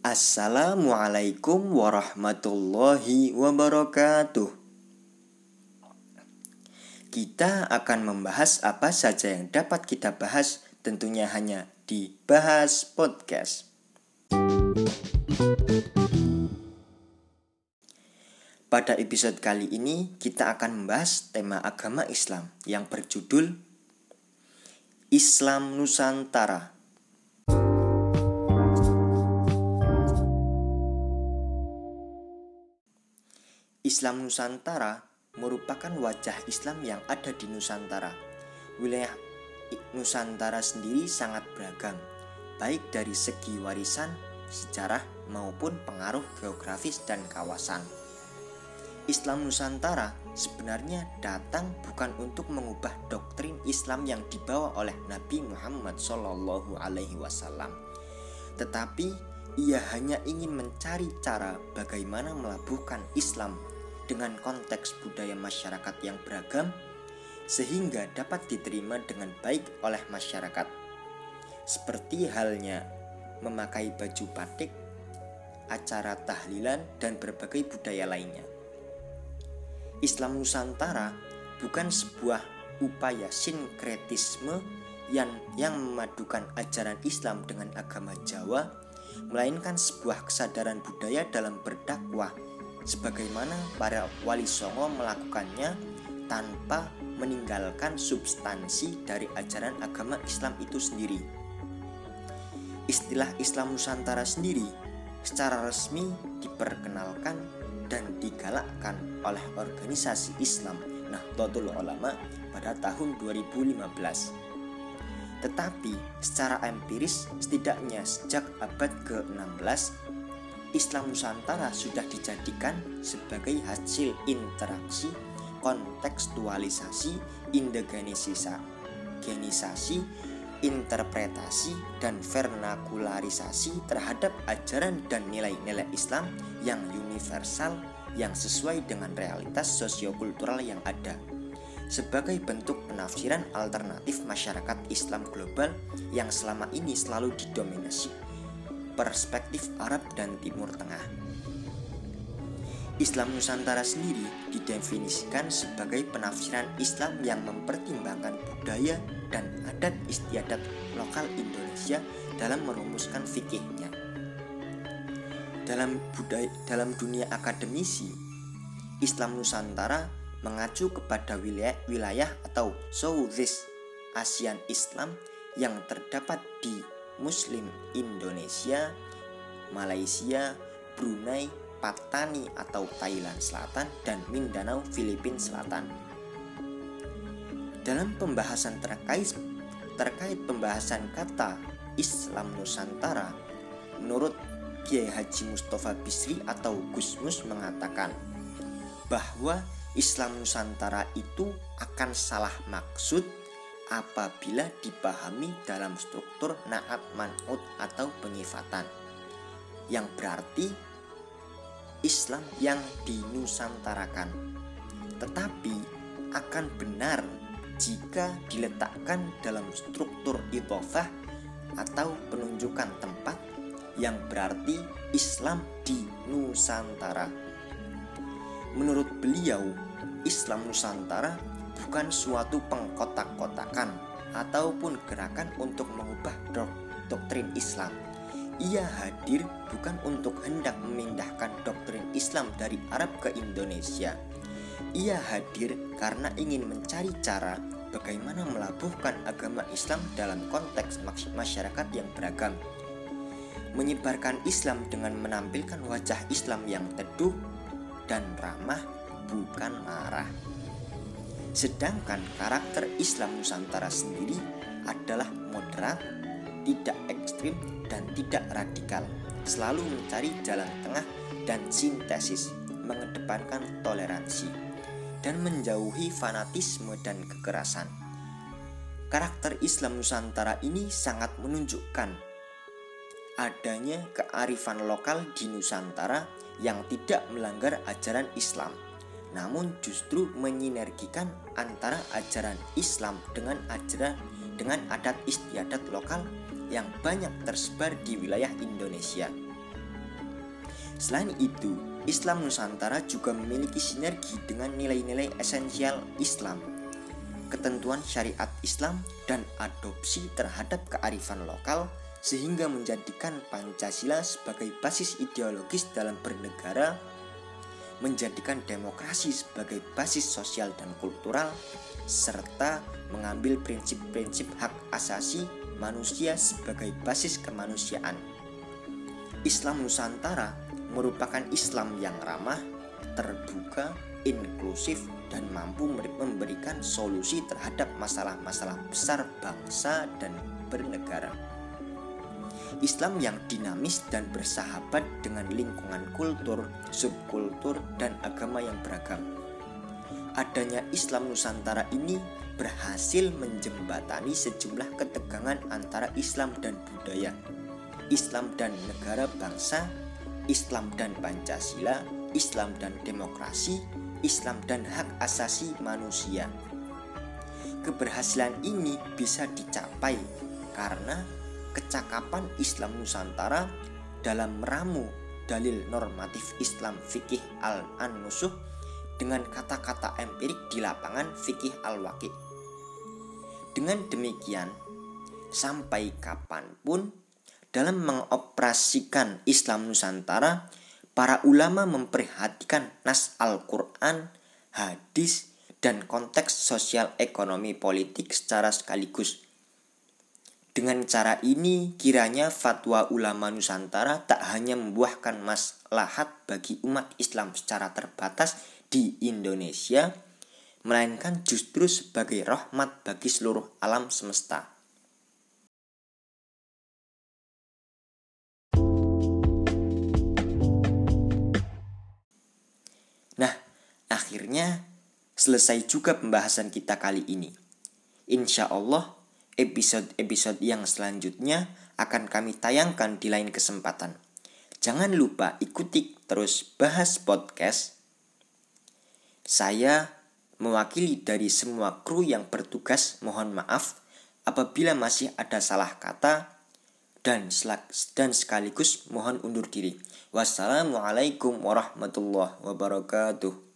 Assalamualaikum warahmatullahi wabarakatuh. Kita akan membahas apa saja yang dapat kita bahas, tentunya hanya di Bahas Podcast. Pada episode kali ini, kita akan membahas tema agama Islam yang berjudul Islam Nusantara. Islam Nusantara merupakan wajah Islam yang ada di Nusantara. Wilayah Nusantara sendiri sangat beragam, baik dari segi warisan, sejarah, maupun pengaruh geografis dan kawasan. Islam Nusantara sebenarnya datang bukan untuk mengubah doktrin Islam yang dibawa oleh Nabi Muhammad SAW, tetapi ia hanya ingin mencari cara bagaimana melabuhkan Islam dengan konteks budaya masyarakat yang beragam sehingga dapat diterima dengan baik oleh masyarakat. Seperti halnya memakai baju batik, acara tahlilan, dan berbagai budaya lainnya. Islam Nusantara bukan sebuah upaya sinkretisme yang, yang memadukan ajaran Islam dengan agama Jawa, melainkan sebuah kesadaran budaya dalam berdakwah sebagaimana para wali songo melakukannya tanpa meninggalkan substansi dari ajaran agama Islam itu sendiri. Istilah Islam Nusantara sendiri secara resmi diperkenalkan dan digalakkan oleh organisasi Islam Nahdlatul Ulama pada tahun 2015. Tetapi secara empiris setidaknya sejak abad ke-16 Islam Nusantara sudah dijadikan sebagai hasil interaksi, kontekstualisasi, indegenisasi, interpretasi, dan vernakularisasi terhadap ajaran dan nilai-nilai Islam yang universal yang sesuai dengan realitas sosiokultural yang ada. Sebagai bentuk penafsiran alternatif masyarakat Islam global yang selama ini selalu didominasi perspektif Arab dan Timur Tengah. Islam Nusantara sendiri didefinisikan sebagai penafsiran Islam yang mempertimbangkan budaya dan adat istiadat lokal Indonesia dalam merumuskan fikihnya. Dalam budaya dalam dunia akademisi, Islam Nusantara mengacu kepada wilayah, wilayah atau Southeast Asian Islam yang terdapat di Muslim Indonesia, Malaysia, Brunei, Patani atau Thailand Selatan, dan Mindanao, Filipina Selatan. Dalam pembahasan terkait terkait pembahasan kata Islam Nusantara, menurut Kiai Haji Mustafa Bisri atau Gusmus mengatakan bahwa Islam Nusantara itu akan salah maksud apabila dipahami dalam struktur naat man'ut atau penyifatan yang berarti Islam yang dinusantarakan tetapi akan benar jika diletakkan dalam struktur idofah atau penunjukan tempat yang berarti Islam di Nusantara. Menurut beliau, Islam Nusantara bukan suatu pengkotak-kotakan ataupun gerakan untuk mengubah dok doktrin Islam. Ia hadir bukan untuk hendak memindahkan doktrin Islam dari Arab ke Indonesia. Ia hadir karena ingin mencari cara bagaimana melabuhkan agama Islam dalam konteks masyarakat yang beragam. Menyebarkan Islam dengan menampilkan wajah Islam yang teduh dan ramah, bukan marah. Sedangkan karakter Islam Nusantara sendiri adalah moderat, tidak ekstrim, dan tidak radikal. Selalu mencari jalan tengah dan sintesis, mengedepankan toleransi, dan menjauhi fanatisme dan kekerasan. Karakter Islam Nusantara ini sangat menunjukkan adanya kearifan lokal di Nusantara yang tidak melanggar ajaran Islam namun justru menyinergikan antara ajaran Islam dengan ajaran dengan adat istiadat lokal yang banyak tersebar di wilayah Indonesia. Selain itu, Islam Nusantara juga memiliki sinergi dengan nilai-nilai esensial Islam, ketentuan syariat Islam, dan adopsi terhadap kearifan lokal sehingga menjadikan Pancasila sebagai basis ideologis dalam bernegara, menjadikan demokrasi sebagai basis sosial dan kultural, serta mengambil prinsip-prinsip hak asasi manusia sebagai basis kemanusiaan. Islam Nusantara merupakan Islam yang ramah, terbuka, inklusif, dan mampu memberikan solusi terhadap masalah-masalah besar bangsa dan bernegara. Islam yang dinamis dan bersahabat dengan lingkungan kultur, subkultur, dan agama yang beragam. Adanya Islam Nusantara ini berhasil menjembatani sejumlah ketegangan antara Islam dan budaya, Islam dan negara bangsa, Islam dan Pancasila, Islam dan demokrasi, Islam dan hak asasi manusia. Keberhasilan ini bisa dicapai karena kecakapan Islam Nusantara dalam meramu dalil normatif Islam fikih al-an-nusuh dengan kata-kata empirik di lapangan fikih al-waqi. Dengan demikian, sampai kapan pun dalam mengoperasikan Islam Nusantara, para ulama memperhatikan nas Al-Quran, hadis, dan konteks sosial ekonomi politik secara sekaligus dengan cara ini, kiranya fatwa ulama Nusantara tak hanya membuahkan maslahat bagi umat Islam secara terbatas di Indonesia, melainkan justru sebagai rahmat bagi seluruh alam semesta. Nah, akhirnya selesai juga pembahasan kita kali ini. Insya Allah, episode-episode yang selanjutnya akan kami tayangkan di lain kesempatan. Jangan lupa ikuti terus bahas podcast. Saya mewakili dari semua kru yang bertugas mohon maaf apabila masih ada salah kata dan dan sekaligus mohon undur diri. Wassalamualaikum warahmatullahi wabarakatuh.